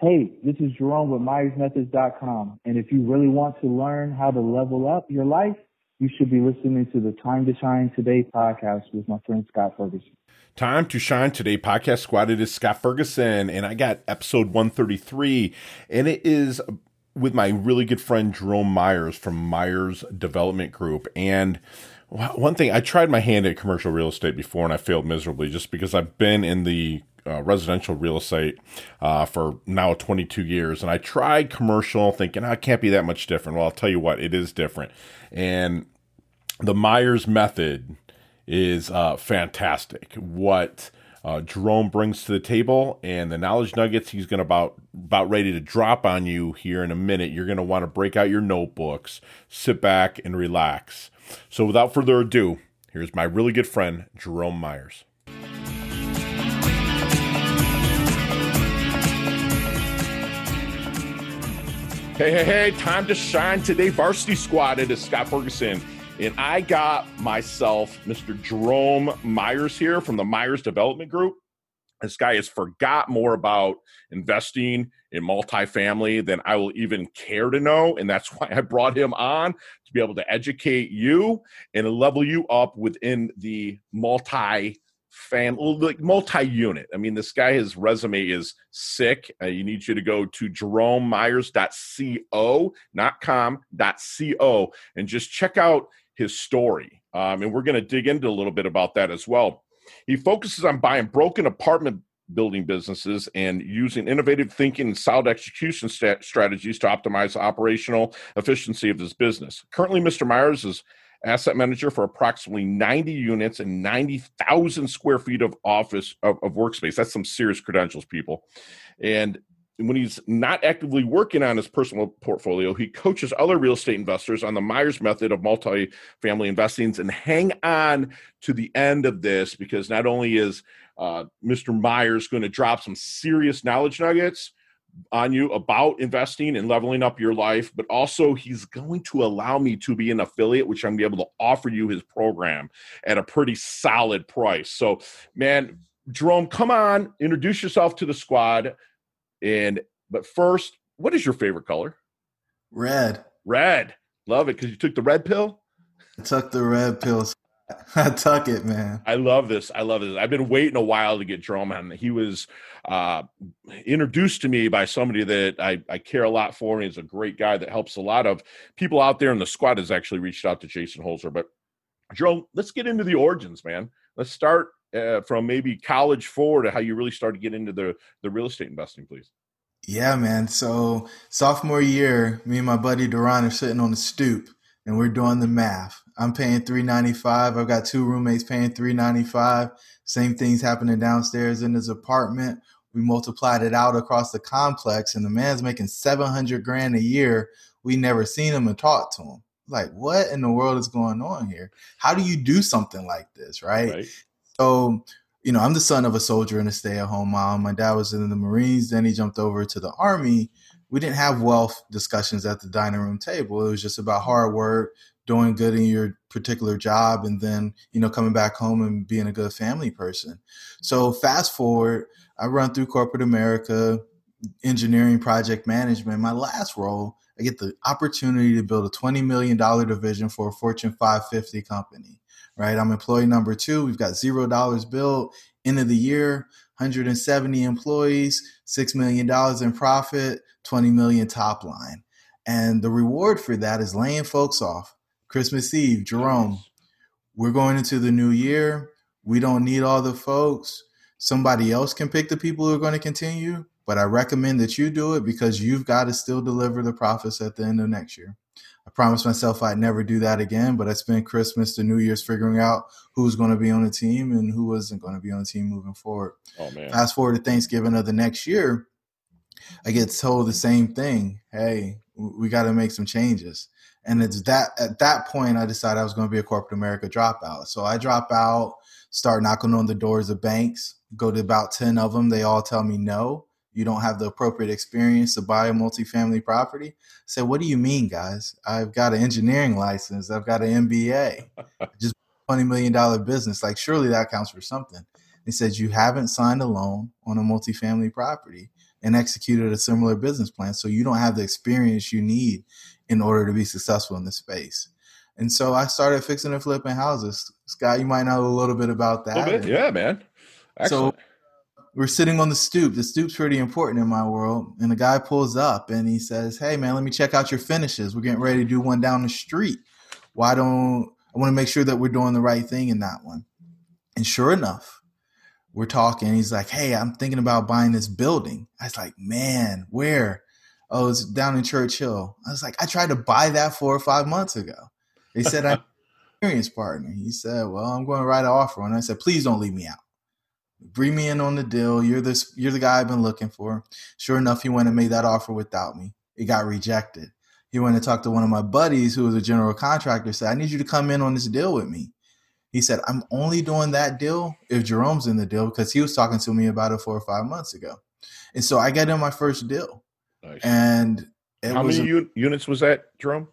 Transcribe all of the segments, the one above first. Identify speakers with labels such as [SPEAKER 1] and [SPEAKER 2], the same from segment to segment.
[SPEAKER 1] Hey, this is Jerome with MyersMethods.com. And if you really want to learn how to level up your life, you should be listening to the Time to Shine Today podcast with my friend Scott Ferguson.
[SPEAKER 2] Time to Shine Today podcast squad. It is Scott Ferguson, and I got episode 133, and it is with my really good friend Jerome Myers from Myers Development Group. And one thing, I tried my hand at commercial real estate before and I failed miserably just because I've been in the uh, residential real estate uh, for now 22 years. And I tried commercial thinking, oh, it can't be that much different. Well, I'll tell you what, it is different. And the Myers method is uh, fantastic. What uh, Jerome brings to the table and the knowledge nuggets he's going to about about ready to drop on you here in a minute. You're going to want to break out your notebooks, sit back and relax. So without further ado, here's my really good friend Jerome Myers. Hey, hey, hey, time to shine today. Varsity Squad. It is Scott Ferguson. And I got myself Mr. Jerome Myers here from the Myers Development Group. This guy has forgot more about investing in multifamily than I will even care to know. And that's why I brought him on to be able to educate you and level you up within the multi fan like multi-unit. I mean this guy his resume is sick. Uh, you need you to go to jeromemyers.co not and just check out his story. Um, and we're going to dig into a little bit about that as well. He focuses on buying broken apartment building businesses and using innovative thinking and solid execution st- strategies to optimize operational efficiency of his business. Currently mr myers is asset manager for approximately 90 units and 90,000 square feet of office of, of, workspace. That's some serious credentials, people. And when he's not actively working on his personal portfolio, he coaches other real estate investors on the Myers method of multi-family investings. And hang on to the end of this because not only is uh, Mr. Myers going to drop some serious knowledge nuggets, on you about investing and leveling up your life, but also he's going to allow me to be an affiliate, which I'm gonna be able to offer you his program at a pretty solid price. So, man, Jerome, come on, introduce yourself to the squad. And but first, what is your favorite color?
[SPEAKER 3] Red.
[SPEAKER 2] Red. Love it because you took the red pill.
[SPEAKER 3] I took the red pill. I tuck it, man.
[SPEAKER 2] I love this. I love this. I've been waiting a while to get Jerome on. He was uh, introduced to me by somebody that I, I care a lot for. And he's a great guy that helps a lot of people out there. And the squad has actually reached out to Jason Holzer. But Jerome, let's get into the origins, man. Let's start uh, from maybe college forward to how you really started to get into the, the real estate investing, please.
[SPEAKER 3] Yeah, man. So sophomore year, me and my buddy Duran are sitting on the stoop and we're doing the math. I'm paying 395. I've got two roommates paying 395. Same things happening downstairs in his apartment. We multiplied it out across the complex, and the man's making 700 grand a year. We never seen him and talked to him. Like, what in the world is going on here? How do you do something like this, right? right. So, you know, I'm the son of a soldier and a stay at home mom. My dad was in the Marines, then he jumped over to the Army we didn't have wealth discussions at the dining room table. It was just about hard work, doing good in your particular job, and then, you know, coming back home and being a good family person. So fast forward, I run through corporate America, engineering project management. My last role, I get the opportunity to build a $20 million division for a Fortune 550 company, right? I'm employee number two. We've got zero dollars billed. End of the year, 170 employees, $6 million in profit, 20 million top line. And the reward for that is laying folks off. Christmas Eve, Jerome, we're going into the new year. We don't need all the folks. Somebody else can pick the people who are going to continue, but I recommend that you do it because you've got to still deliver the profits at the end of next year. I promised myself I'd never do that again, but I spent Christmas to New Year's figuring out who's going to be on the team and who wasn't going to be on the team moving forward. Oh, man. Fast forward to Thanksgiving of the next year, I get told the same thing. Hey, we got to make some changes. And it's that at that point I decided I was going to be a corporate America dropout. So I drop out, start knocking on the doors of banks, go to about 10 of them. They all tell me no you don't have the appropriate experience to buy a multifamily property. I said, what do you mean, guys? I've got an engineering license. I've got an MBA. Just $20 million business. Like, surely that counts for something. He said, you haven't signed a loan on a multifamily property. And executed a similar business plan. So you don't have the experience you need in order to be successful in this space. And so I started fixing and flipping houses. Scott, you might know a little bit about that.
[SPEAKER 2] Oh, bit, Yeah, man. Excellent. So
[SPEAKER 3] we're sitting on the stoop. The stoop's pretty important in my world. And the guy pulls up and he says, Hey man, let me check out your finishes. We're getting ready to do one down the street. Why don't I want to make sure that we're doing the right thing in that one? And sure enough, we're talking. He's like, Hey, I'm thinking about buying this building. I was like, Man, where? Oh, it's down in Churchill. I was like, I tried to buy that four or five months ago. They said I'm experienced partner. He said, Well, I'm going to write an offer. And I said, Please don't leave me out. Bring me in on the deal. You're this you're the guy I've been looking for. Sure enough, he went and made that offer without me. It got rejected. He went and talked to one of my buddies who was a general contractor, said, I need you to come in on this deal with me. He said, I'm only doing that deal if Jerome's in the deal because he was talking to me about it four or five months ago. And so I got in my first deal. Nice. And
[SPEAKER 2] how many a, units was that, Jerome?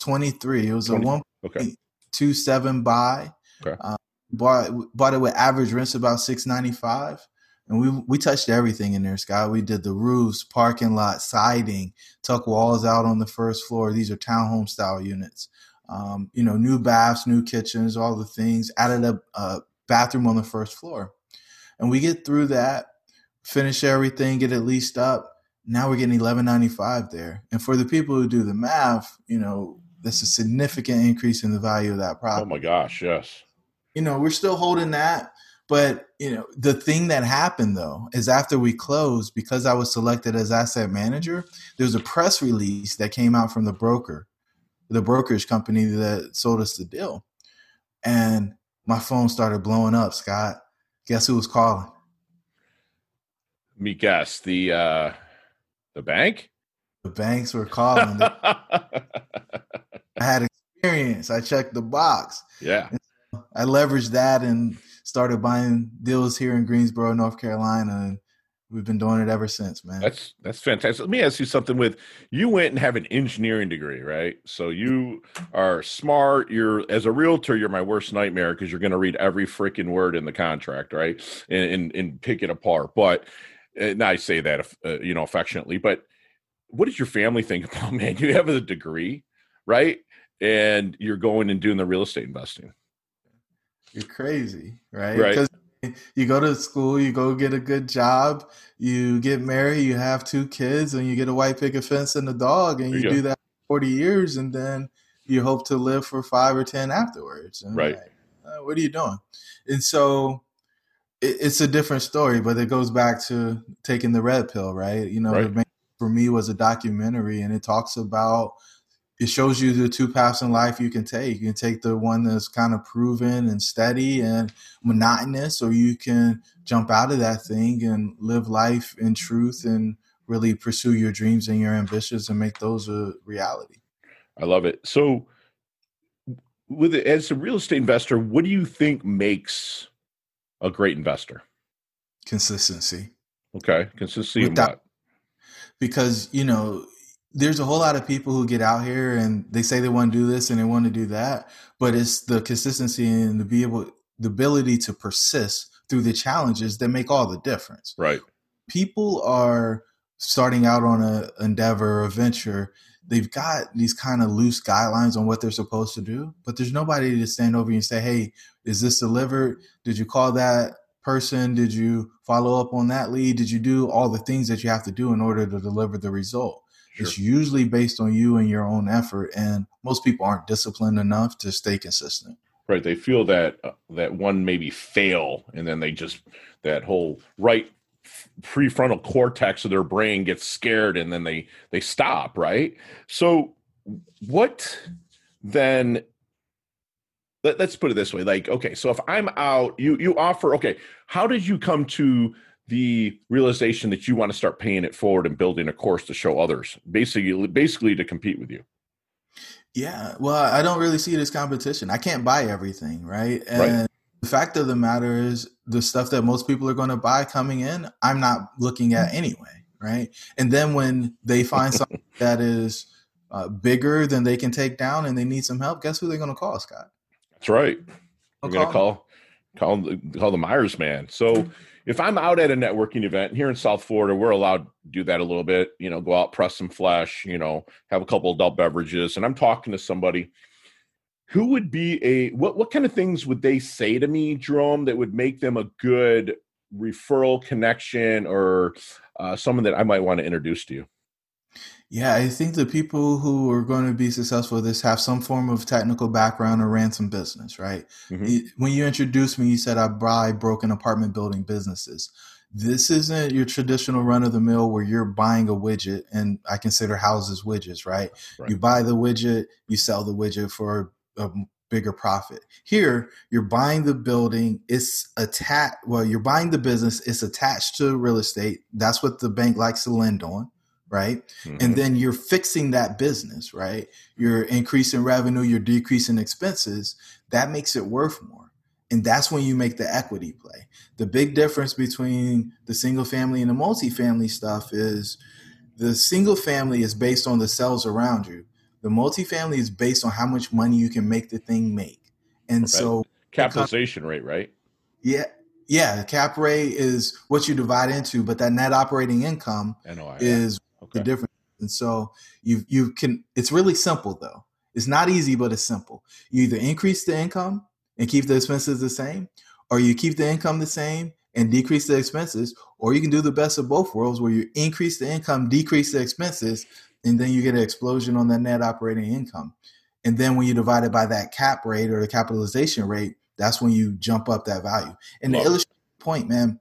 [SPEAKER 3] 23. It was 20. a 1.27 okay. buy. Okay. Uh, bought bought it with average rents about 695 and we we touched everything in there, Scott. We did the roofs, parking lot, siding, tuck walls out on the first floor. These are townhome style units. Um, you know, new baths, new kitchens, all the things. Added a, a bathroom on the first floor, and we get through that, finish everything, get it leased up. Now we're getting eleven ninety five there, and for the people who do the math, you know, that's a significant increase in the value of that property.
[SPEAKER 2] Oh my gosh, yes.
[SPEAKER 3] You know, we're still holding that, but you know, the thing that happened though is after we closed, because I was selected as asset manager, there was a press release that came out from the broker, the brokerage company that sold us the deal, and my phone started blowing up. Scott, guess who was calling?
[SPEAKER 2] Me guess the uh the bank.
[SPEAKER 3] The banks were calling. I had experience. I checked the box.
[SPEAKER 2] Yeah.
[SPEAKER 3] I leveraged that and started buying deals here in Greensboro, North Carolina, and we've been doing it ever since, man.
[SPEAKER 2] That's that's fantastic. Let me ask you something. With you went and have an engineering degree, right? So you are smart. You're as a realtor, you're my worst nightmare because you're going to read every freaking word in the contract, right, and and, and pick it apart. But and I say that uh, you know affectionately, but what does your family think about man? You have a degree, right? And you're going and doing the real estate investing.
[SPEAKER 3] You're crazy, right? Right. You go to school, you go get a good job, you get married, you have two kids, and you get a white picket fence and a dog, and you, you do that 40 years, and then you hope to live for five or 10 afterwards. And
[SPEAKER 2] right.
[SPEAKER 3] Like, uh, what are you doing? And so it, it's a different story, but it goes back to taking the red pill, right? You know, right. for me was a documentary, and it talks about it shows you the two paths in life you can take. You can take the one that's kind of proven and steady and monotonous, or you can jump out of that thing and live life in truth and really pursue your dreams and your ambitions and make those a reality.
[SPEAKER 2] I love it. So, with it, as a real estate investor, what do you think makes a great investor?
[SPEAKER 3] Consistency.
[SPEAKER 2] Okay, consistency. Without,
[SPEAKER 3] because you know there's a whole lot of people who get out here and they say they want to do this and they want to do that, but it's the consistency and the be able the ability to persist through the challenges that make all the difference.
[SPEAKER 2] Right.
[SPEAKER 3] People are starting out on a endeavor or a venture. They've got these kind of loose guidelines on what they're supposed to do, but there's nobody to stand over you and say, "Hey, is this delivered? Did you call that person? Did you follow up on that lead? Did you do all the things that you have to do in order to deliver the result?" Sure. It's usually based on you and your own effort, and most people aren't disciplined enough to stay consistent.
[SPEAKER 2] Right. They feel that uh, that one maybe fail, and then they just that whole right prefrontal cortex of their brain gets scared, and then they they stop. Right. So, what then? Let, let's put it this way: like, okay, so if I'm out, you you offer. Okay, how did you come to the realization that you want to start paying it forward and building a course to show others, basically, basically to compete with you.
[SPEAKER 3] Yeah, well, I don't really see it as competition. I can't buy everything, right? And right. the fact of the matter is, the stuff that most people are going to buy coming in, I'm not looking at anyway, right? And then when they find something that is uh, bigger than they can take down and they need some help, guess who they're going to call, Scott?
[SPEAKER 2] That's right. I'm going to call call the, call the Myers man. So if I'm out at a networking event here in South Florida, we're allowed to do that a little bit, you know, go out, press some flesh, you know, have a couple adult beverages, and I'm talking to somebody who would be a what what kind of things would they say to me, Jerome, that would make them a good referral connection or uh, someone that I might want to introduce to you?
[SPEAKER 3] Yeah, I think the people who are going to be successful with this have some form of technical background or ran some business, right? Mm-hmm. When you introduced me, you said I buy broken apartment building businesses. This isn't your traditional run of the mill where you're buying a widget, and I consider houses widgets, right? right? You buy the widget, you sell the widget for a bigger profit. Here, you're buying the building, it's attached, well, you're buying the business, it's attached to real estate. That's what the bank likes to lend on right? Mm-hmm. And then you're fixing that business, right? You're increasing revenue, you're decreasing expenses. That makes it worth more. And that's when you make the equity play. The big difference between the single family and the multifamily stuff is the single family is based on the cells around you. The multifamily is based on how much money you can make the thing make. And so
[SPEAKER 2] capitalization rate, right?
[SPEAKER 3] Yeah, yeah, cap rate is what you divide into, but that net operating income NOI, is okay. the difference. And so you you can it's really simple though. It's not easy, but it's simple. You either increase the income and keep the expenses the same, or you keep the income the same and decrease the expenses, or you can do the best of both worlds where you increase the income, decrease the expenses, and then you get an explosion on that net operating income. And then when you divide it by that cap rate or the capitalization rate, that's when you jump up that value. And Love the illustrative point, man,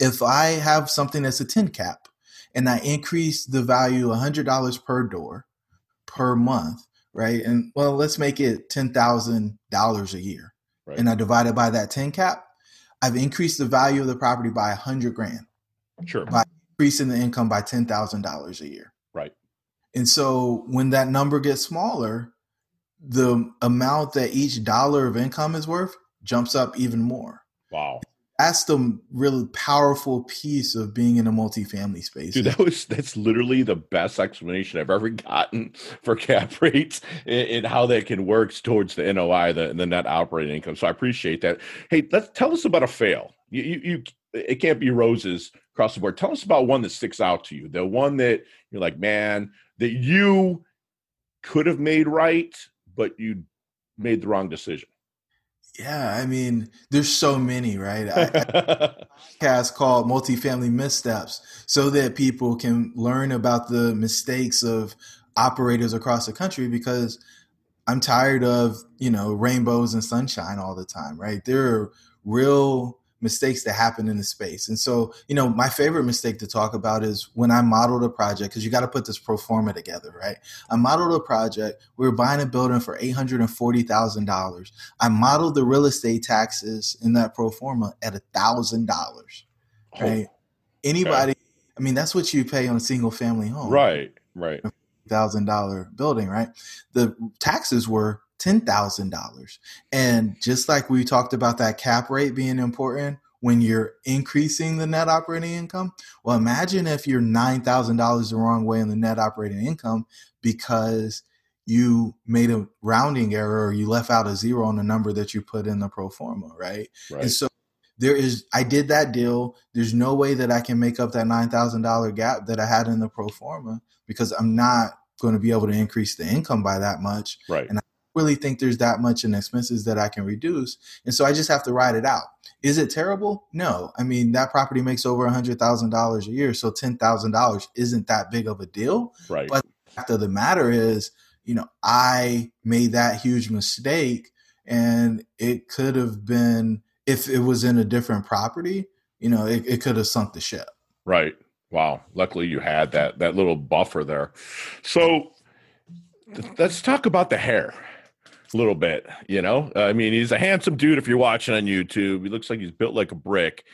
[SPEAKER 3] if I have something that's a 10 cap and I increase the value $100 per door per month, right? And well, let's make it $10,000 a year. Right. And I divide it by that 10 cap, I've increased the value of the property by 100 grand.
[SPEAKER 2] Sure.
[SPEAKER 3] By increasing the income by $10,000 a year.
[SPEAKER 2] Right.
[SPEAKER 3] And so when that number gets smaller, the amount that each dollar of income is worth jumps up even more.
[SPEAKER 2] Wow
[SPEAKER 3] that's the really powerful piece of being in a multifamily space.
[SPEAKER 2] Dude, that was that's literally the best explanation I've ever gotten for cap rates and, and how that can work towards the NOI, the, the net operating income. So I appreciate that. Hey, let's tell us about a fail. You, you, you it can't be roses across the board. Tell us about one that sticks out to you, the one that you're like, man, that you could have made right, but you made the wrong decision.
[SPEAKER 3] Yeah, I mean, there's so many, right? I, podcast called Multifamily Missteps so that people can learn about the mistakes of operators across the country because I'm tired of, you know, rainbows and sunshine all the time, right? There are real mistakes that happen in the space. And so, you know, my favorite mistake to talk about is when I modeled a project, because you got to put this pro forma together, right? I modeled a project. We were buying a building for $840,000. I modeled the real estate taxes in that pro forma at $1,000, right? Oh, Anybody, I mean, that's what you pay on a single family home.
[SPEAKER 2] Right, right.
[SPEAKER 3] Thousand dollar building, right? The taxes were $10,000. And just like we talked about that cap rate being important when you're increasing the net operating income, well, imagine if you're $9,000 the wrong way in the net operating income because you made a rounding error or you left out a zero on the number that you put in the pro forma, right? right. And so there is I did that deal. There's no way that I can make up that nine thousand dollar gap that I had in the pro forma because I'm not going to be able to increase the income by that much.
[SPEAKER 2] Right.
[SPEAKER 3] And really think there's that much in expenses that I can reduce. And so I just have to ride it out. Is it terrible? No. I mean, that property makes over a $100,000 a year. So $10,000 isn't that big of a deal.
[SPEAKER 2] Right.
[SPEAKER 3] But the fact of the matter is, you know, I made that huge mistake and it could have been, if it was in a different property, you know, it, it could have sunk the ship.
[SPEAKER 2] Right. Wow. Luckily you had that, that little buffer there. So let's talk about the hair a little bit. You know, I mean, he's a handsome dude. If you're watching on YouTube, he looks like he's built like a brick.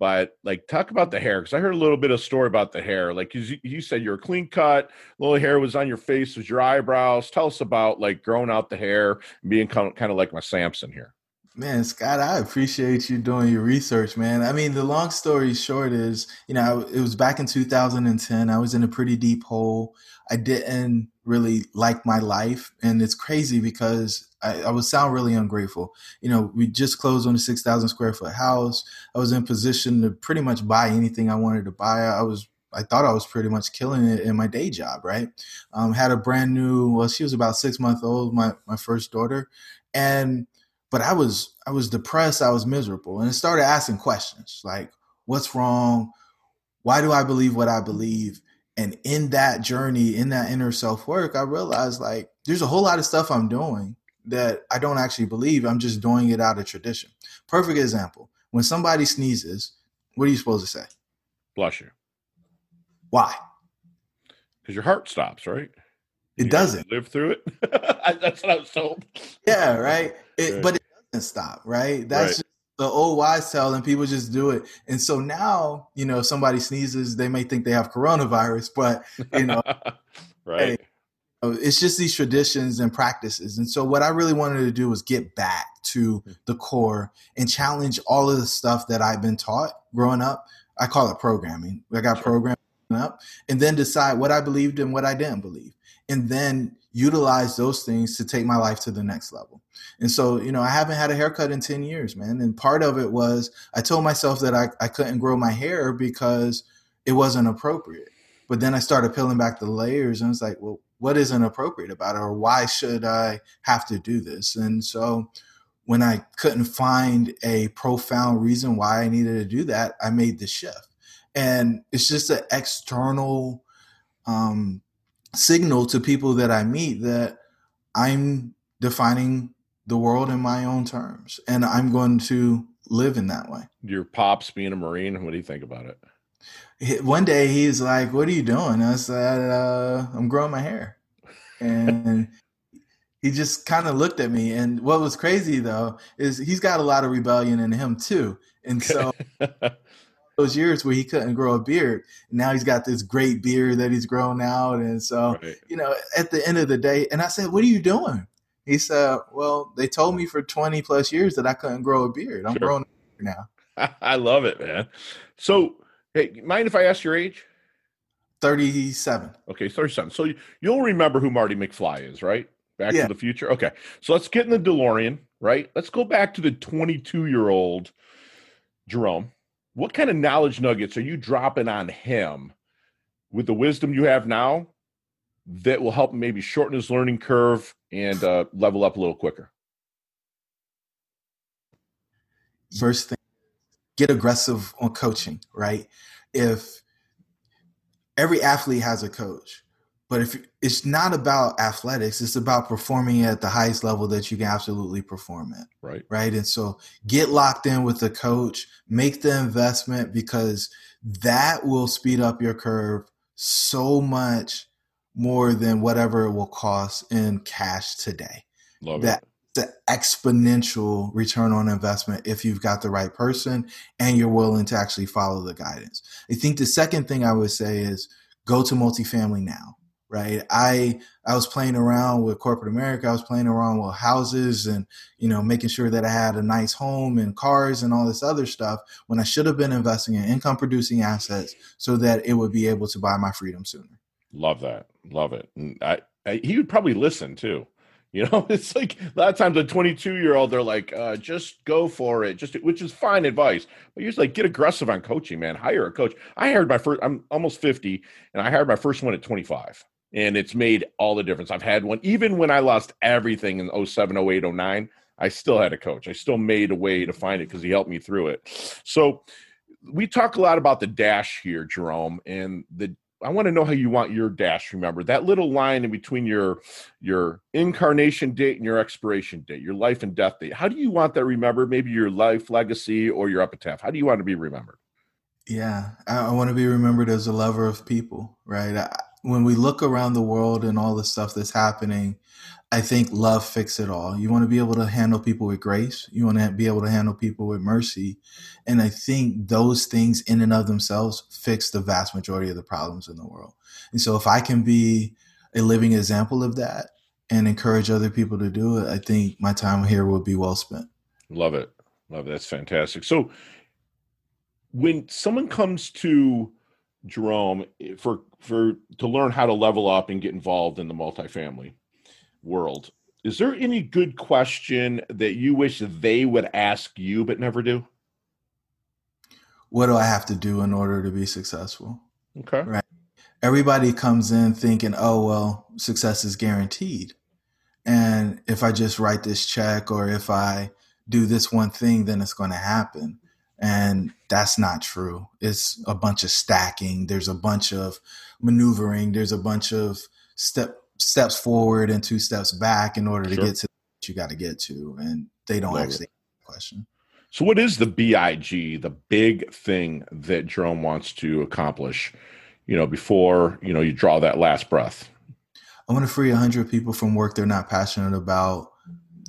[SPEAKER 2] But like, talk about the hair because I heard a little bit of story about the hair. Like you, you said, you're a clean cut. Little hair was on your face, was your eyebrows. Tell us about like growing out the hair being kind of, kind of like my Samson here.
[SPEAKER 3] Man, Scott, I appreciate you doing your research, man. I mean, the long story short is, you know, it was back in 2010. I was in a pretty deep hole. I didn't really like my life. And it's crazy because I, I would sound really ungrateful. You know, we just closed on a 6,000 square foot house. I was in position to pretty much buy anything I wanted to buy. I was I thought I was pretty much killing it in my day job, right? Um, had a brand new, well, she was about six months old, my, my first daughter. And but I was I was depressed, I was miserable, and I started asking questions like, what's wrong? Why do I believe what I believe? And in that journey, in that inner self work, I realized like there's a whole lot of stuff I'm doing that I don't actually believe. I'm just doing it out of tradition. Perfect example. When somebody sneezes, what are you supposed to say?
[SPEAKER 2] Bless you.
[SPEAKER 3] Why?
[SPEAKER 2] Because your heart stops, right?
[SPEAKER 3] It you doesn't
[SPEAKER 2] live through it. That's what I was told.
[SPEAKER 3] Yeah, right. It, right. But it doesn't stop, right? That's the old wise tale, and people just do it. And so now, you know, somebody sneezes, they may think they have coronavirus, but you know,
[SPEAKER 2] right. Hey,
[SPEAKER 3] it's just these traditions and practices. And so, what I really wanted to do was get back to hmm. the core and challenge all of the stuff that I've been taught growing up. I call it programming. I got sure. programmed up, and then decide what I believed and what I didn't believe and then utilize those things to take my life to the next level. And so, you know, I haven't had a haircut in 10 years, man. And part of it was I told myself that I, I couldn't grow my hair because it wasn't appropriate. But then I started peeling back the layers and it's like, well, what isn't appropriate about it? Or why should I have to do this? And so when I couldn't find a profound reason why I needed to do that, I made the shift. And it's just an external um, signal to people that I meet that I'm defining the world in my own terms and I'm going to live in that way.
[SPEAKER 2] Your pops being a Marine, what do you think about it?
[SPEAKER 3] One day he's like, What are you doing? I said, uh, I'm growing my hair. And he just kind of looked at me. And what was crazy though is he's got a lot of rebellion in him too. And so those years where he couldn't grow a beard. Now he's got this great beard that he's grown out. And so, right. you know, at the end of the day, and I said, What are you doing? He said, Well, they told me for 20 plus years that I couldn't grow a beard. I'm sure. growing now.
[SPEAKER 2] I love it, man. So, hey, mind if I ask your age?
[SPEAKER 3] 37.
[SPEAKER 2] Okay, 37. So you'll remember who Marty McFly is, right? Back yeah. to the future. Okay. So let's get in the DeLorean, right? Let's go back to the 22 year old Jerome what kind of knowledge nuggets are you dropping on him with the wisdom you have now that will help maybe shorten his learning curve and uh, level up a little quicker?
[SPEAKER 3] First thing, get aggressive on coaching, right? If every athlete has a coach, but if it's not about athletics, it's about performing at the highest level that you can absolutely perform at.
[SPEAKER 2] Right.
[SPEAKER 3] Right. And so get locked in with the coach, make the investment because that will speed up your curve so much more than whatever it will cost in cash today.
[SPEAKER 2] Love
[SPEAKER 3] that
[SPEAKER 2] it.
[SPEAKER 3] The exponential return on investment if you've got the right person and you're willing to actually follow the guidance. I think the second thing I would say is go to multifamily now right? I i was playing around with corporate america. I was playing around with houses and you know making sure that i had a nice home and cars and all this other stuff when i should have been investing in income producing assets so that it would be able to buy my freedom sooner.
[SPEAKER 2] Love that. Love it. I, I he would probably listen too. You know, it's like a lot of times a 22 year old, they're like, uh, just go for it, just which is fine advice. But you're just like, get aggressive on coaching, man. Hire a coach. I hired my first, I'm almost 50, and I hired my first one at 25 and it's made all the difference. I've had one, even when I lost everything in 07, 08, 09, I still had a coach. I still made a way to find it because he helped me through it. So we talk a lot about the dash here, Jerome, and the I want to know how you want your dash remembered. That little line in between your your incarnation date and your expiration date, your life and death date. How do you want that remembered? Maybe your life legacy or your epitaph. How do you want to be remembered?
[SPEAKER 3] Yeah, I, I want to be remembered as a lover of people, right? I, when we look around the world and all the stuff that's happening, I think love fix it all. You want to be able to handle people with grace. You want to be able to handle people with mercy. And I think those things in and of themselves fix the vast majority of the problems in the world. And so if I can be a living example of that and encourage other people to do it, I think my time here will be well spent.
[SPEAKER 2] Love it. Love it. That's fantastic. So when someone comes to Jerome eh, for for to learn how to level up and get involved in the multifamily world, is there any good question that you wish they would ask you but never do?
[SPEAKER 3] What do I have to do in order to be successful?
[SPEAKER 2] Okay.
[SPEAKER 3] Right. Everybody comes in thinking, oh, well, success is guaranteed. And if I just write this check or if I do this one thing, then it's going to happen. And that's not true. It's a bunch of stacking. There's a bunch of maneuvering. There's a bunch of step steps forward and two steps back in order to get to what you got to get to. And they don't Love actually question.
[SPEAKER 2] So, what is the BIG, the big thing that Jerome wants to accomplish? You know, before you know you draw that last breath.
[SPEAKER 3] I want to free 100 people from work they're not passionate about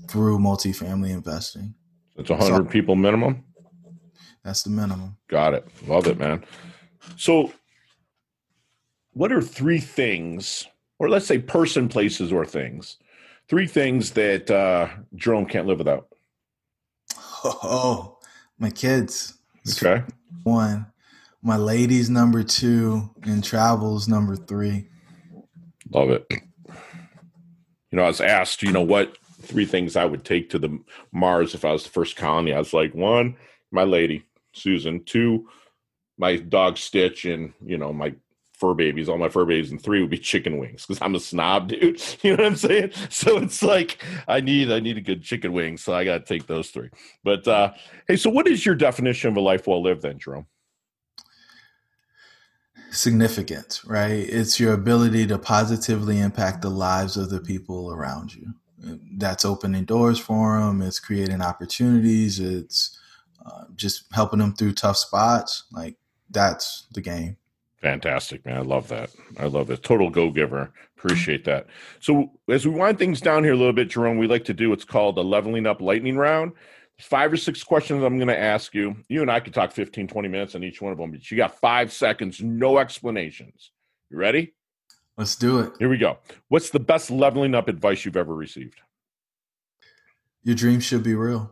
[SPEAKER 3] through multifamily investing.
[SPEAKER 2] It's 100 so, people minimum?
[SPEAKER 3] That's the minimum.
[SPEAKER 2] Got it. Love it, man. So, what are three things, or let's say person, places, or things, three things that uh, Jerome can't live without?
[SPEAKER 3] Oh, my kids.
[SPEAKER 2] Okay.
[SPEAKER 3] One. My ladies, number two, and travels, number three.
[SPEAKER 2] Love it. You know, I was asked, you know, what three things I would take to the Mars if I was the first colony. I was like, one, my lady, Susan, two, my dog Stitch, and you know, my fur babies, all my fur babies, and three would be chicken wings because I'm a snob, dude. You know what I'm saying? So it's like I need I need a good chicken wing, so I got to take those three. But uh, hey, so what is your definition of a life well lived, then, Jerome?
[SPEAKER 3] Significant, right? It's your ability to positively impact the lives of the people around you that's opening doors for them. It's creating opportunities. It's uh, just helping them through tough spots. Like that's the game.
[SPEAKER 2] Fantastic, man. I love that. I love it. Total go giver. Appreciate that. So, as we wind things down here a little bit, Jerome, we like to do what's called a leveling up lightning round. Five or six questions I'm going to ask you. You and I could talk 15, 20 minutes on each one of them, but you got five seconds, no explanations. You ready?
[SPEAKER 3] Let's do it.
[SPEAKER 2] Here we go. What's the best leveling up advice you've ever received?
[SPEAKER 3] Your dreams should be real.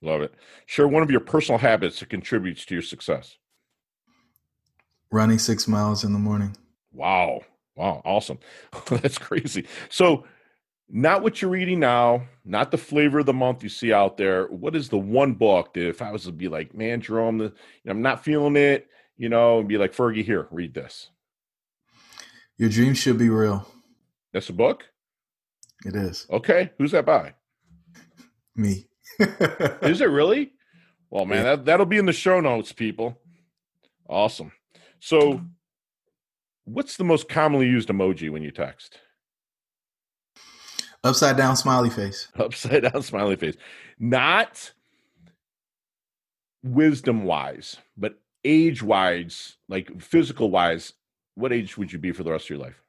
[SPEAKER 2] Love it. Share one of your personal habits that contributes to your success.
[SPEAKER 3] Running six miles in the morning.
[SPEAKER 2] Wow. Wow. Awesome. That's crazy. So, not what you're reading now, not the flavor of the month you see out there. What is the one book that if I was to be like, man, Jerome, the, I'm not feeling it, you know, and be like, Fergie, here, read this.
[SPEAKER 3] Your dreams should be real.
[SPEAKER 2] That's a book?
[SPEAKER 3] It is.
[SPEAKER 2] Okay. Who's that by?
[SPEAKER 3] Me.
[SPEAKER 2] is it really? Well, man, yeah. that, that'll be in the show notes, people. Awesome. So, what's the most commonly used emoji when you text?
[SPEAKER 3] Upside down smiley face.
[SPEAKER 2] Upside down smiley face. Not wisdom wise, but age wise, like physical wise, what age would you be for the rest of your life?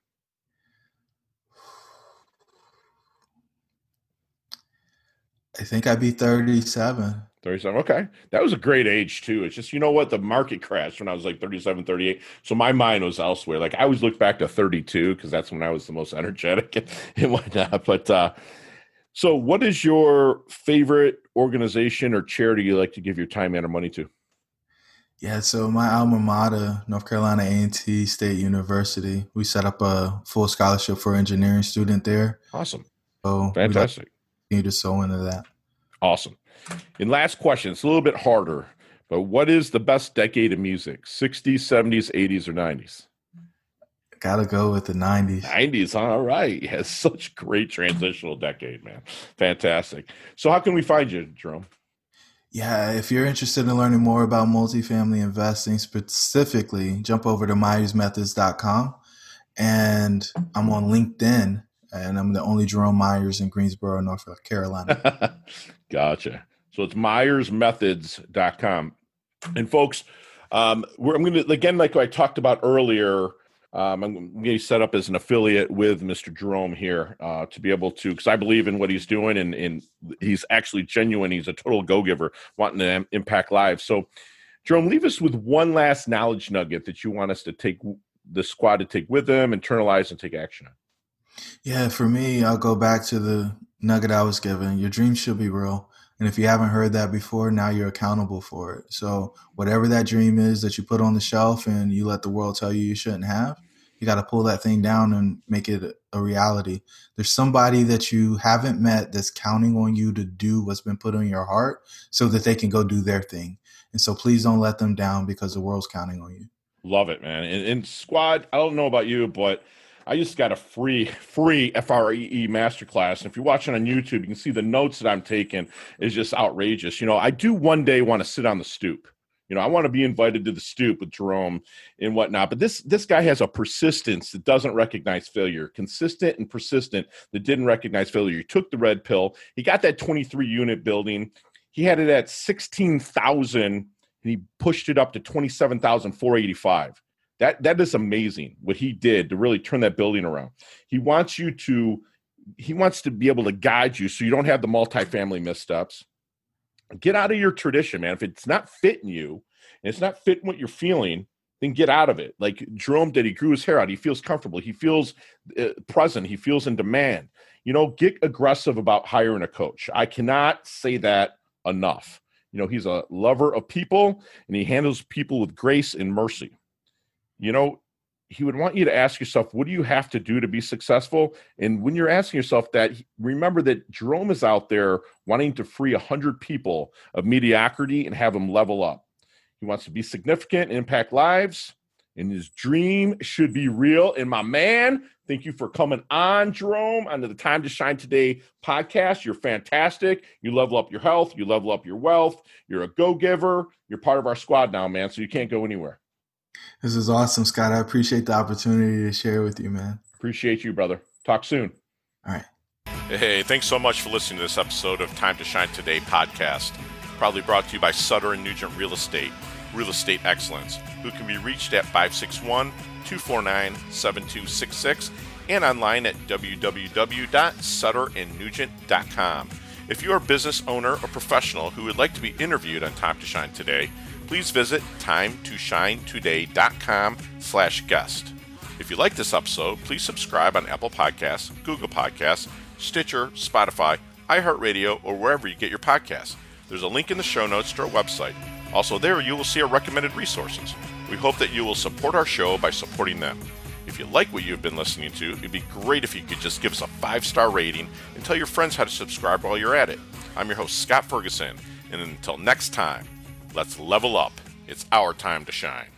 [SPEAKER 3] I think I'd be 37.
[SPEAKER 2] 37. Okay. That was a great age too. It's just, you know what? The market crashed when I was like 37, 38. So my mind was elsewhere. Like I always look back to 32 because that's when I was the most energetic and, and whatnot. But, uh, so what is your favorite organization or charity you like to give your time and or money to?
[SPEAKER 3] Yeah, so my alma mater, North Carolina A&T State University, we set up a full scholarship for engineering student there.
[SPEAKER 2] Awesome.
[SPEAKER 3] So
[SPEAKER 2] fantastic.
[SPEAKER 3] Continue to sow into that.
[SPEAKER 2] Awesome. And last question, it's a little bit harder, but what is the best decade of music? 60s, 70s, 80s, or 90s?
[SPEAKER 3] Gotta go with the 90s.
[SPEAKER 2] 90s, huh? All right. Yeah, such great transitional decade, man. Fantastic. So how can we find you, Jerome?
[SPEAKER 3] Yeah, if you're interested in learning more about multifamily investing specifically, jump over to myersmethods.com. And I'm on LinkedIn, and I'm the only Jerome Myers in Greensboro, North Carolina.
[SPEAKER 2] gotcha. So it's myersmethods.com. And folks, um, I'm going to, again, like I talked about earlier, um, I'm going to set up as an affiliate with Mr. Jerome here uh, to be able to, because I believe in what he's doing, and, and he's actually genuine. He's a total go giver, wanting to impact lives. So, Jerome, leave us with one last knowledge nugget that you want us to take the squad to take with them, internalize, and take action on.
[SPEAKER 3] Yeah, for me, I'll go back to the nugget I was given. Your dreams should be real. And if you haven't heard that before, now you're accountable for it. So, whatever that dream is that you put on the shelf and you let the world tell you you shouldn't have, you got to pull that thing down and make it a reality. There's somebody that you haven't met that's counting on you to do what's been put on your heart so that they can go do their thing. And so, please don't let them down because the world's counting on you.
[SPEAKER 2] Love it, man. And, and squad, I don't know about you, but I just got a free free FREE masterclass. And if you're watching on YouTube, you can see the notes that I'm taking is just outrageous. You know, I do one day want to sit on the stoop. You know, I want to be invited to the stoop with Jerome and whatnot. But this this guy has a persistence that doesn't recognize failure, consistent and persistent that didn't recognize failure. He took the red pill. He got that 23 unit building. He had it at 16,000 and he pushed it up to 27,485 that that is amazing what he did to really turn that building around. He wants you to he wants to be able to guide you so you don't have the multifamily missteps. Get out of your tradition, man. If it's not fitting you and it's not fitting what you're feeling, then get out of it. Like Jerome did, he grew his hair out. He feels comfortable. He feels uh, present. He feels in demand. You know, get aggressive about hiring a coach. I cannot say that enough. You know, he's a lover of people and he handles people with grace and mercy you know, he would want you to ask yourself, what do you have to do to be successful? And when you're asking yourself that, remember that Jerome is out there wanting to free 100 people of mediocrity and have them level up. He wants to be significant, impact lives, and his dream should be real. And my man, thank you for coming on, Jerome, onto the Time to Shine Today podcast. You're fantastic. You level up your health, you level up your wealth. You're a go giver. You're part of our squad now, man, so you can't go anywhere.
[SPEAKER 3] This is awesome, Scott. I appreciate the opportunity to share with you, man.
[SPEAKER 2] Appreciate you, brother. Talk soon.
[SPEAKER 3] All right.
[SPEAKER 2] Hey, thanks so much for listening to this episode of Time to Shine Today podcast. Probably brought to you by Sutter and Nugent Real Estate, Real Estate Excellence, who can be reached at 561 249 7266 and online at www.sutterandnugent.com. If you're a business owner or professional who would like to be interviewed on Time to Shine Today, please visit timetoshinetoday.com slash guest. If you like this episode, please subscribe on Apple Podcasts, Google Podcasts, Stitcher, Spotify, iHeartRadio, or wherever you get your podcasts. There's a link in the show notes to our website. Also, there you will see our recommended resources. We hope that you will support our show by supporting them. If you like what you've been listening to, it'd be great if you could just give us a five star rating and tell your friends how to subscribe while you're at it. I'm your host, Scott Ferguson, and until next time, Let's level up. It's our time to shine.